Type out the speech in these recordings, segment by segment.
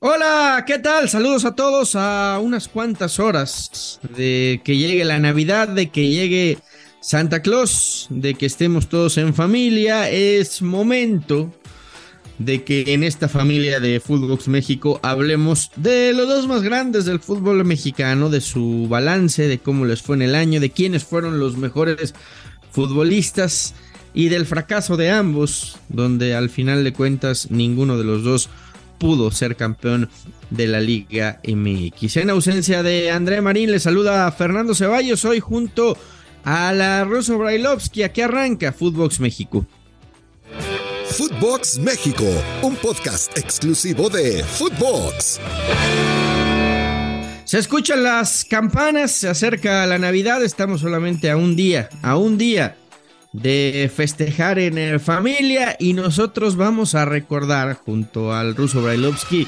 Hola, ¿qué tal? Saludos a todos a unas cuantas horas de que llegue la Navidad, de que llegue Santa Claus, de que estemos todos en familia. Es momento de que en esta familia de Footbox México hablemos de los dos más grandes del fútbol mexicano, de su balance, de cómo les fue en el año, de quiénes fueron los mejores futbolistas y del fracaso de ambos, donde al final de cuentas ninguno de los dos pudo ser campeón de la Liga MX. En ausencia de André Marín, le saluda Fernando Ceballos hoy junto a la Rosso Brailovsky. Aquí arranca Footbox México. Footbox México, un podcast exclusivo de Footbox. Se escuchan las campanas, se acerca la Navidad, estamos solamente a un día, a un día de festejar en familia y nosotros vamos a recordar junto al ruso Brailovsky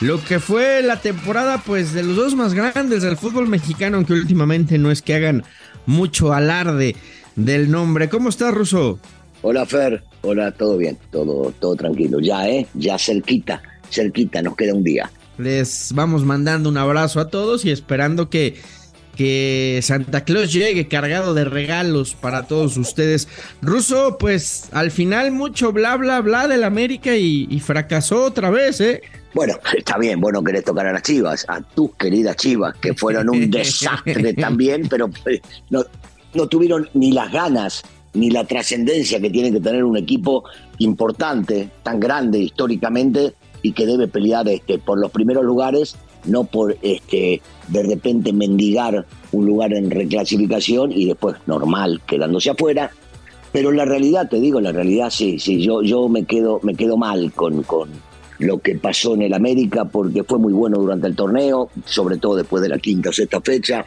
lo que fue la temporada pues de los dos más grandes del fútbol mexicano, aunque últimamente no es que hagan mucho alarde del nombre. ¿Cómo estás, Ruso? Hola, Fer. Hola, todo bien, todo, todo tranquilo. Ya, ¿eh? Ya cerquita, cerquita, nos queda un día. Les vamos mandando un abrazo a todos y esperando que que Santa Claus llegue cargado de regalos para todos ustedes. Ruso, pues al final mucho bla bla bla del América y, fracasó otra vez, ¿eh? Bueno, está bien, bueno querés tocar a las chivas, a tus queridas chivas, que fueron un desastre también, pero eh, no, no tuvieron ni las ganas ni la trascendencia que tiene que tener un equipo importante, tan grande históricamente y que debe pelear este, por los primeros lugares no por este, de repente mendigar un lugar en reclasificación y después normal quedándose afuera. Pero la realidad, te digo, la realidad sí, sí, yo, yo me quedo, me quedo mal con, con lo que pasó en el América porque fue muy bueno durante el torneo, sobre todo después de la quinta o sexta fecha,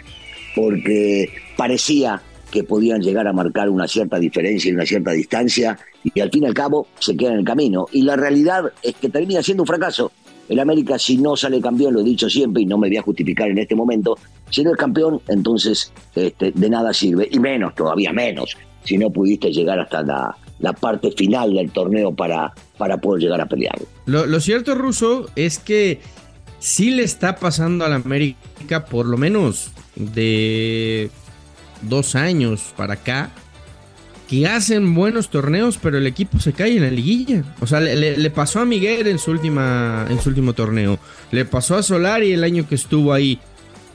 porque parecía que podían llegar a marcar una cierta diferencia y una cierta distancia, y al fin y al cabo se queda en el camino. Y la realidad es que termina siendo un fracaso, el América, si no sale campeón, lo he dicho siempre y no me voy a justificar en este momento, si no es campeón, entonces este, de nada sirve, y menos, todavía menos, si no pudiste llegar hasta la, parte final del torneo para, para poder llegar a pelear. Lo, lo cierto, Russo, es que sí le está pasando al América, por lo menos de dos años para acá, que hacen buenos torneos, pero el equipo se cae en la liguilla. O sea, le, pasó a Miguel en su, última, en su último torneo. Le pasó a Solari el año que estuvo ahí.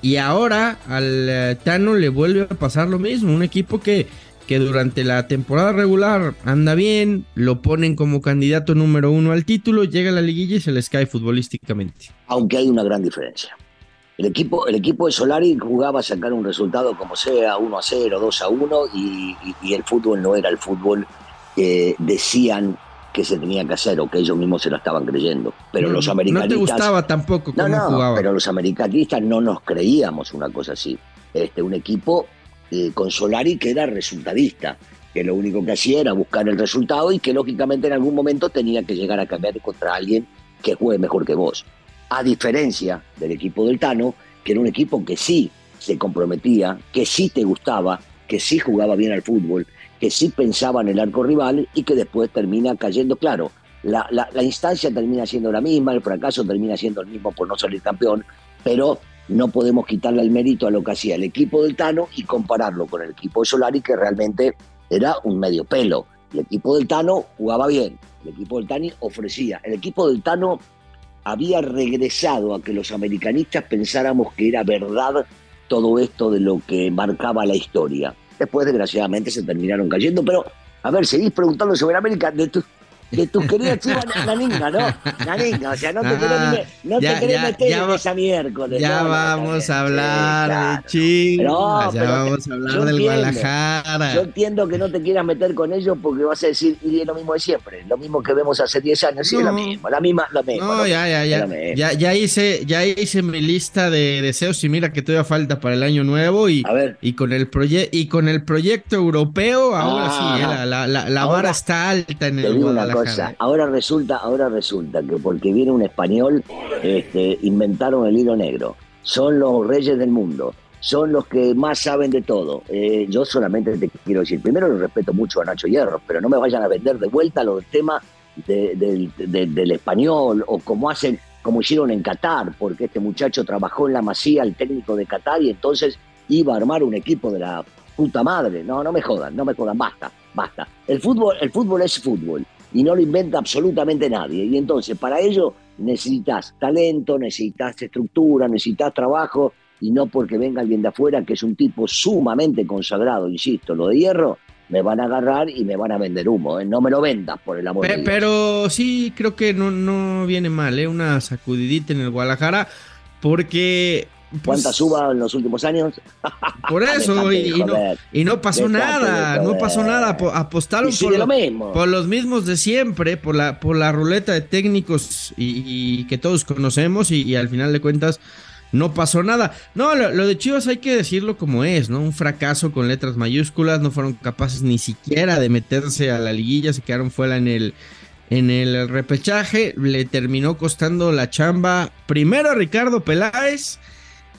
Y ahora al eh, Tano le vuelve a pasar lo mismo. Un equipo que, que durante la temporada regular anda bien, lo ponen como candidato número uno al título, llega a la liguilla y se les cae futbolísticamente. Aunque hay una gran diferencia. El equipo, el equipo de Solari jugaba a sacar un resultado como sea, 1 a 0, 2 a 1, y, el fútbol no era el fútbol que decían que se tenía que hacer o que ellos mismos se lo estaban creyendo. Pero los americanistas. No te gustaba tampoco cómo no, no, Pero los americanistas no nos creíamos una cosa así. Este, un equipo eh, con Solari que era resultadista, que lo único que hacía era buscar el resultado y que lógicamente en algún momento tenía que llegar a cambiar contra alguien que juegue mejor que vos a diferencia del equipo del Tano, que era un equipo que sí se comprometía, que sí te gustaba, que sí jugaba bien al fútbol, que sí pensaba en el arco rival y que después termina cayendo, claro, la, la, instancia termina siendo la misma, el fracaso termina siendo el mismo por no salir campeón, pero no podemos quitarle el mérito a lo que hacía el equipo del Tano y compararlo con el equipo de Solari, que realmente era un medio pelo. El equipo del Tano jugaba bien, el equipo del Tani ofrecía, el equipo del Tano había regresado a que los americanistas pensáramos que era verdad todo esto de lo que marcaba la historia. Después, desgraciadamente, se terminaron cayendo, pero a ver, seguís preguntando sobre América de tu, de tus queridas chivas Naninga, ¿no? Naninga, o sea, no te ah, querés, no te querés meter en esa miércoles. Ya vamos a hablar de chivas, ya vamos a hablar del Guadalajara. Yo entiendo que no te quieras meter con ellos porque vas a decir, y es lo mismo de siempre, lo mismo que vemos hace 10 años, sí, es lo mismo, la misma, lo mismo. No, ya, ya, ya, ya, ya, hice, ya hice mi lista de deseos y mira que todavía falta para el año nuevo y, y con el proyecto y con el proyecto europeo, ahora sí, eh, la, la, la, la vara está alta en el Guadalajara. Ahora resulta, ahora resulta que porque viene un español, este, inventaron el hilo negro. Son los reyes del mundo. Son los que más saben de todo. Eh, yo solamente te quiero decir, primero lo respeto mucho a Nacho Hierro, pero no me vayan a vender de vuelta los temas del español o como hacen como hicieron en Qatar, porque este muchacho trabajó en la Masía, el técnico de Qatar, y entonces iba a armar un equipo de la puta madre. No, no me jodan, no me jodan, basta, basta. El fútbol, el fútbol es fútbol y no lo inventa absolutamente nadie. Y entonces, para ello necesitas talento, necesitas estructura, necesitas trabajo, y no porque venga alguien de afuera que es un tipo sumamente consagrado, insisto, lo de hierro, me van a agarrar y me van a vender humo, ¿eh? no me lo vendas por el amor de Dios. Pero sí, creo que no, no viene mal, ¿eh? una sacudidita en el Guadalajara, porque pues, ¿Cuántas suba en los últimos años? Por eso, y, no, y, no, pasó nada, no pasó nada. Apostaron por, por, los mismos de siempre, por la, por la ruleta de técnicos y, que todos conocemos, y, al final de cuentas no pasó nada. No, lo, de Chivas hay que decirlo como es, ¿no? Un fracaso con letras mayúsculas, no fueron capaces ni siquiera de meterse a la liguilla, se quedaron fuera en el, en el repechaje, le terminó costando la chamba primero a Ricardo Peláez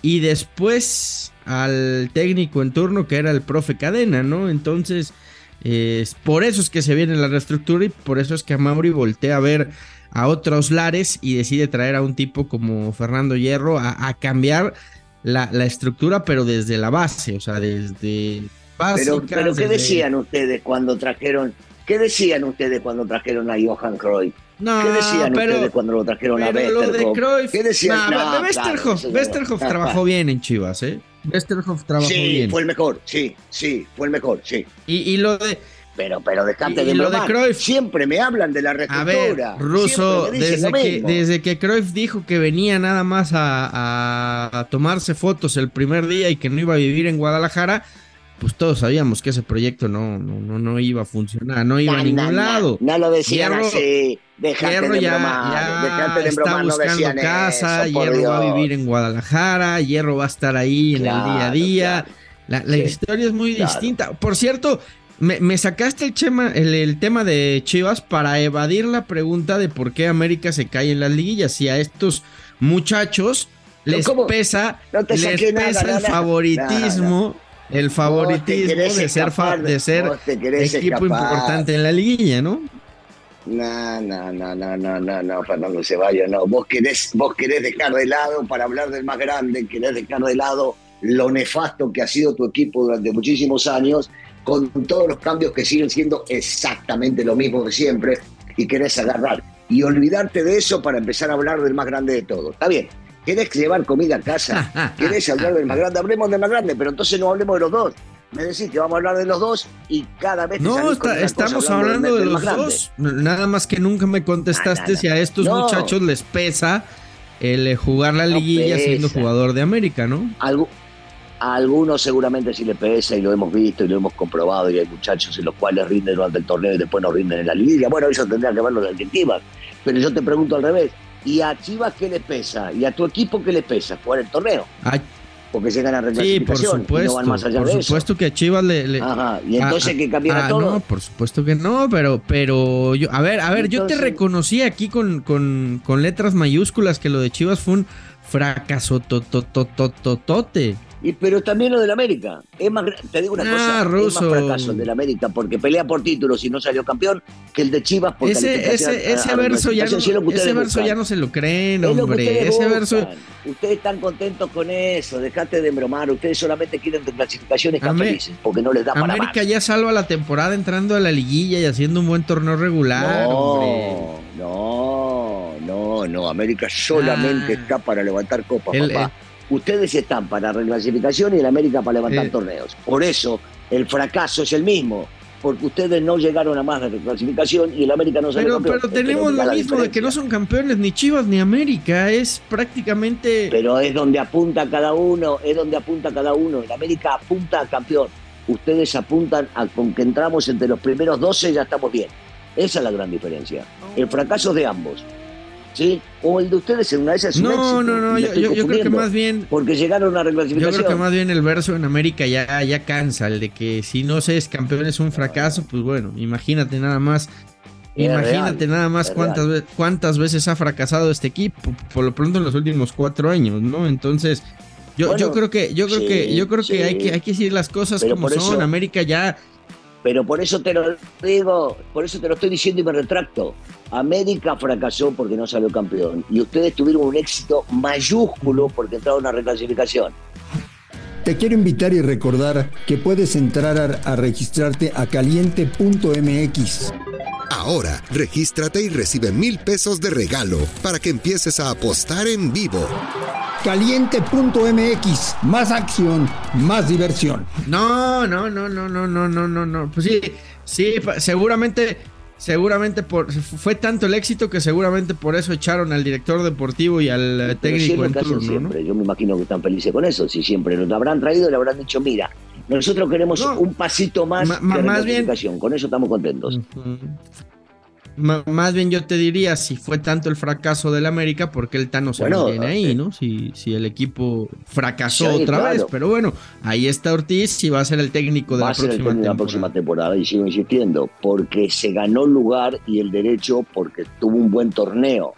y después al técnico en turno que era el profe Cadena, ¿no? Entonces, por eso es que se viene la reestructura y por eso es que Mauri voltea a ver a otros lares y decide traer a un tipo como Fernando Hierro a, cambiar la, estructura, pero desde la base, o sea, desde... pero, pero ¿qué decían ustedes cuando trajeron, qué decían ustedes cuando trajeron a Johan Cruyff? No, ¿Qué decían pero, ustedes cuando lo trajeron a Westerhoff? ¿Qué decían? No, Westerhoff, trabajó bien en Chivas, ¿eh? Westerhoff trabajó bien. Sí, fue el mejor, sí, sí, fue el mejor, sí. Y, y lo de... Pero, pero dejate de lo de Cruyff, Siempre me hablan de la reestructura. A ver, Russo, desde que, desde que Cruyff dijo que venía nada más a, a tomarse fotos el primer día y que no iba a vivir en Guadalajara, pues todos sabíamos que ese proyecto no, no, no, iba a funcionar, no iba a ningún lado. No lo decían así. De ya, ya de está buscando casa, Hierro va a vivir en Guadalajara, Hierro va a estar ahí en el día a día. La, historia es muy distinta. Por cierto, me, sacaste el, chema, el, tema de Chivas para evadir la pregunta de por qué América se cae en las liguillas. Si a estos muchachos les pesa, les pesa el favoritismo el favoritismo de ser, de ser equipo importante en la liguilla, ¿no? No, no, no, no, no, no, no, Fernando Ceballos, no. Vos querés, vos querés dejar de lado, para hablar del más grande, querés dejar de lado lo nefasto que ha sido tu equipo durante muchísimos años, con todos los cambios que siguen siendo exactamente lo mismo de siempre, y querés agarrar y olvidarte de eso para empezar a hablar del más grande de todo. Está bien, ¿Querés llevar comida a casa? ¿Querés hablar del más grande? Hablemos del más grande, pero entonces no hablemos de los dos. Me decís que vamos a hablar de los dos y cada vez No, estamos hablando, de los dos. Nada más que nunca me contestaste si a estos muchachos les pesa el eh, jugar la liguilla siendo jugador de América, ¿no? a algunos seguramente sí le pesa y lo hemos visto y lo hemos comprobado y hay muchachos en los cuales rinden durante el torneo y después no rinden en la liguilla. Bueno, eso tendría que verlo de Argentina. Pero yo te pregunto al revés, ¿Y a Chivas qué le pesa? ¿Y a tu equipo qué le pesa? Jugar el torneo. Porque se gana reclasificación sí, por supuesto, y no van más allá por supuesto que a Chivas le, Ajá, y entonces que cambiara todo. No, por supuesto que no, pero pero yo a ver, a ver, yo te reconocí aquí con, con, con letras mayúsculas que lo de Chivas fue un fracaso tototototote. Y, pero también lo del América. Es más, te digo una ah, cosa, es más fracaso el del América porque pelea por títulos y no salió campeón que el de Chivas porque ese, ese, ese verso, ya no, ese verso ya no se lo creen, hombre. ese verso... Ustedes están contentos con eso, dejate de bromar. Ustedes solamente quieren de clasificaciones felices porque no les da para América ya salva la temporada entrando a la liguilla y haciendo un buen torneo regular. No, no, no, no. América solamente ah. está para levantar copas, papá. Ustedes están para reclasificación y el América para levantar torneos. Por eso el fracaso es el mismo porque ustedes no llegaron a más de reclasificación y el América no salió pero, Pero tenemos lo mismo de que no son campeones ni Chivas ni América, es prácticamente... Pero es donde apunta cada uno, es donde apunta cada uno. El América apunta a campeón. Ustedes apuntan a con que entramos entre los primeros 12 ya estamos bien. Esa es la gran diferencia. El fracaso es de ambos. ¿Sí? O el de ustedes en una de esas No, no, no, yo, yo, creo que más bien. Porque llegaron a reclasificación. Yo creo que más bien el verso en América ya, ya cansa, el de que si no se es campeón es un fracaso, pues bueno, imagínate nada más. imagínate nada más cuántas, cuántas veces ha fracasado este equipo, por lo pronto en los últimos cuatro años, ¿no? Entonces, yo, yo creo que, yo creo que, yo creo que hay que hay que decir las cosas como son. América ya Pero por eso te lo digo, por eso te lo estoy diciendo y me retracto. América fracasó porque no salió campeón y ustedes tuvieron un éxito mayúsculo porque entraron a reclasificación. Te quiero invitar y recordar que puedes entrar a, a registrarte a caliente.mx. Ahora, regístrate y recibe mil pesos de regalo para que empieces a apostar en vivo. Caliente.mx, más acción, más diversión. No, no, no, no, no, no, no, no, no. Pues sí, sí, seguramente, seguramente por fue tanto el éxito que seguramente por eso echaron al director deportivo y al técnico en turno, siempre. Yo me imagino que están felices con eso. Si siempre nos habrán traído, le habrán dicho, mira, nosotros queremos un pasito más de más bien, con eso estamos contentos más bien yo te diría, si fue tanto el fracaso del América, porque el Tano se viene ahí, eh, ¿no? Si, si el equipo fracasó otra vez, pero bueno, ahí está Ortiz y va a ser el técnico de, la, próxima temporada. la próxima temporada. Y sigo insistiendo, porque se ganó el lugar y el derecho porque tuvo un buen torneo,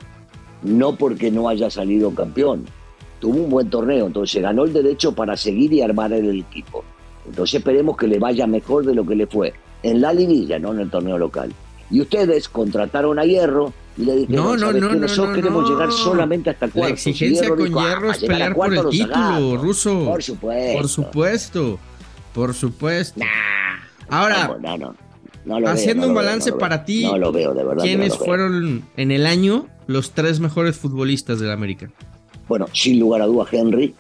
no porque no haya salido campeón. Tuvo un buen torneo, entonces se ganó el derecho para seguir y armar el equipo. Entonces esperemos que le vaya mejor de lo que le fue en la liguilla, no en el torneo local. Y ustedes contrataron a Hierro y le dijeron, no, no, no, no, nosotros queremos llegar solamente hasta cuarto. La exigencia con Hierro ah, es pelear por el título, Ruso. Por supuesto. Por supuesto. Por supuesto. Ahora, haciendo un balance para ti, no lo veo, de verdad. ¿quiénes fueron en el año los tres mejores futbolistas de la América? Bueno, sin lugar a dudas, Henry.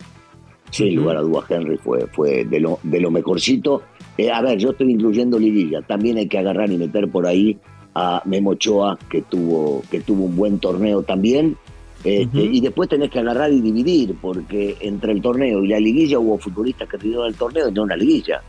Sin lugar a dudas, Henry fue, fue de, lo, de lo mejorcito. Eh, a ver, yo estoy incluyendo Liguilla. También hay que agarrar y meter por ahí a Memo Ochoa, que tuvo, que tuvo un buen torneo también. Este, y después tenés que agarrar y dividir, porque entre el torneo y la liguilla hubo futbolistas que rindieron el torneo y no una liguilla.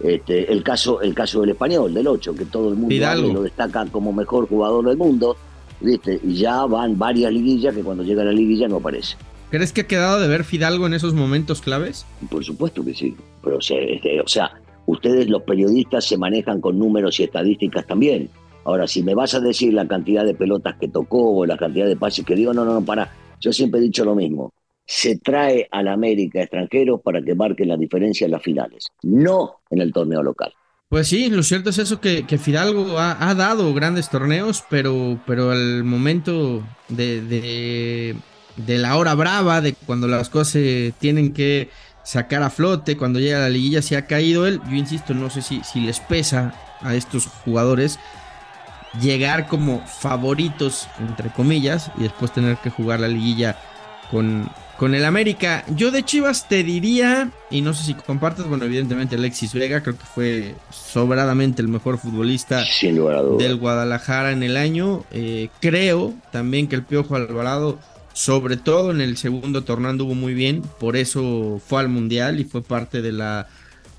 Este, el, caso, el caso del español, del 8, que todo el mundo lo destaca como mejor jugador del mundo, ¿viste? y ya van varias liguillas que cuando llega la liguilla no aparece. ¿Crees que ha quedado de ver Fidalgo en esos momentos claves? Por supuesto que sí, pero este, o sea ustedes los periodistas se manejan con números y estadísticas también. Ahora, si me vas a decir la cantidad de pelotas que tocó o la cantidad de pases que dio, no, no, no, para. Yo siempre he dicho lo mismo. Se trae a la América extranjeros para que marquen la diferencia en las finales, no en el torneo local. Pues sí, lo cierto es eso que, Fidalgo ha, dado grandes torneos, pero, pero al momento de, de, de, la hora brava, de cuando las cosas se tienen que sacar a flote, cuando llega la liguilla se ha caído él. Yo insisto, no sé si, si les pesa a estos jugadores llegar como favoritos, entre comillas, y después tener que jugar la liguilla con, con el América. Yo de Chivas te diría, y no sé si compartes, bueno, evidentemente Alexis Vega, creo que fue sobradamente el mejor futbolista del Guadalajara en el año. Eh, creo también que el Piojo Alvarado, sobre todo en el segundo torneo, anduvo muy bien, por eso fue al Mundial y fue parte de la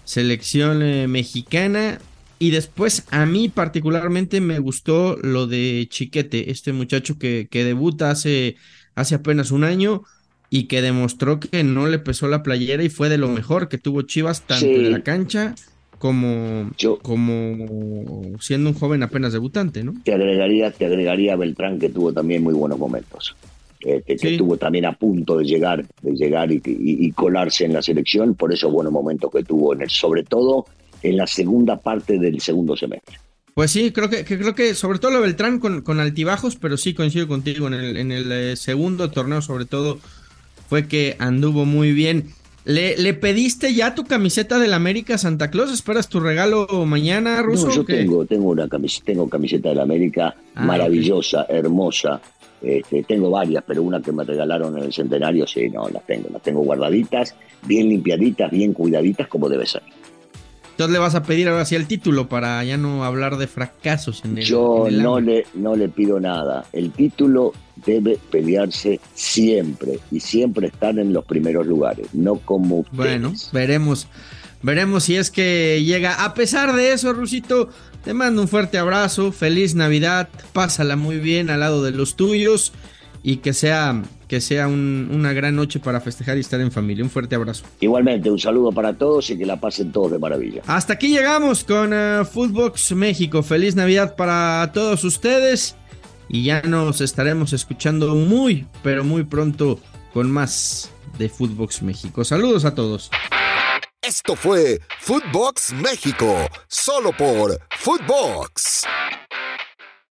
selección eh, mexicana. Y después a mí particularmente me gustó lo de Chiquete, este muchacho que, que debuta hace, hace apenas un año y que demostró que no le pesó la playera y fue de lo mejor que tuvo Chivas tanto en la cancha como, como siendo un joven apenas debutante, ¿no? Te agregaría, te agregaría a Beltrán que tuvo también muy buenos momentos. Este, que estuvo también a punto de llegar, de llegar y, y, colarse en la selección por esos buenos momentos que tuvo en el, sobre todo en la segunda parte del segundo semestre. Pues sí, creo que, creo que sobre todo lo Beltrán con, con, altibajos, pero sí coincido contigo en el, en el eh, segundo torneo sobre todo fue que anduvo muy bien. ¿Le, ¿Le, pediste ya tu camiseta del América Santa Claus? ¿Esperas tu regalo mañana, Ruso? yo tengo, tengo una camiseta, tengo camiseta del América ah, maravillosa, hermosa. Este, tengo varias, pero una que me regalaron en el centenario, sí, no, las tengo, las tengo guardaditas, bien limpiaditas, bien cuidaditas, como debe ser. Entonces le vas a pedir ahora sí el título para ya no hablar de fracasos en el. Yo no, le, no le pido nada. El título debe pelearse siempre y siempre estar en los primeros lugares, no como ustedes. Bueno, veremos. Veremos si es que llega. A pesar de eso, Rusito, te mando un fuerte abrazo. Feliz Navidad. Pásala muy bien al lado de los tuyos y que sea, que sea una gran noche para festejar y estar en familia. Un fuerte abrazo. Igualmente, un saludo para todos y que la pasen todos de maravilla. Hasta aquí llegamos con uh, Footbox México. Feliz Navidad para todos ustedes y ya nos estaremos escuchando muy, pero muy pronto con más de Footbox México. Saludos a todos. Esto fue Footbox México, solo por Footbox.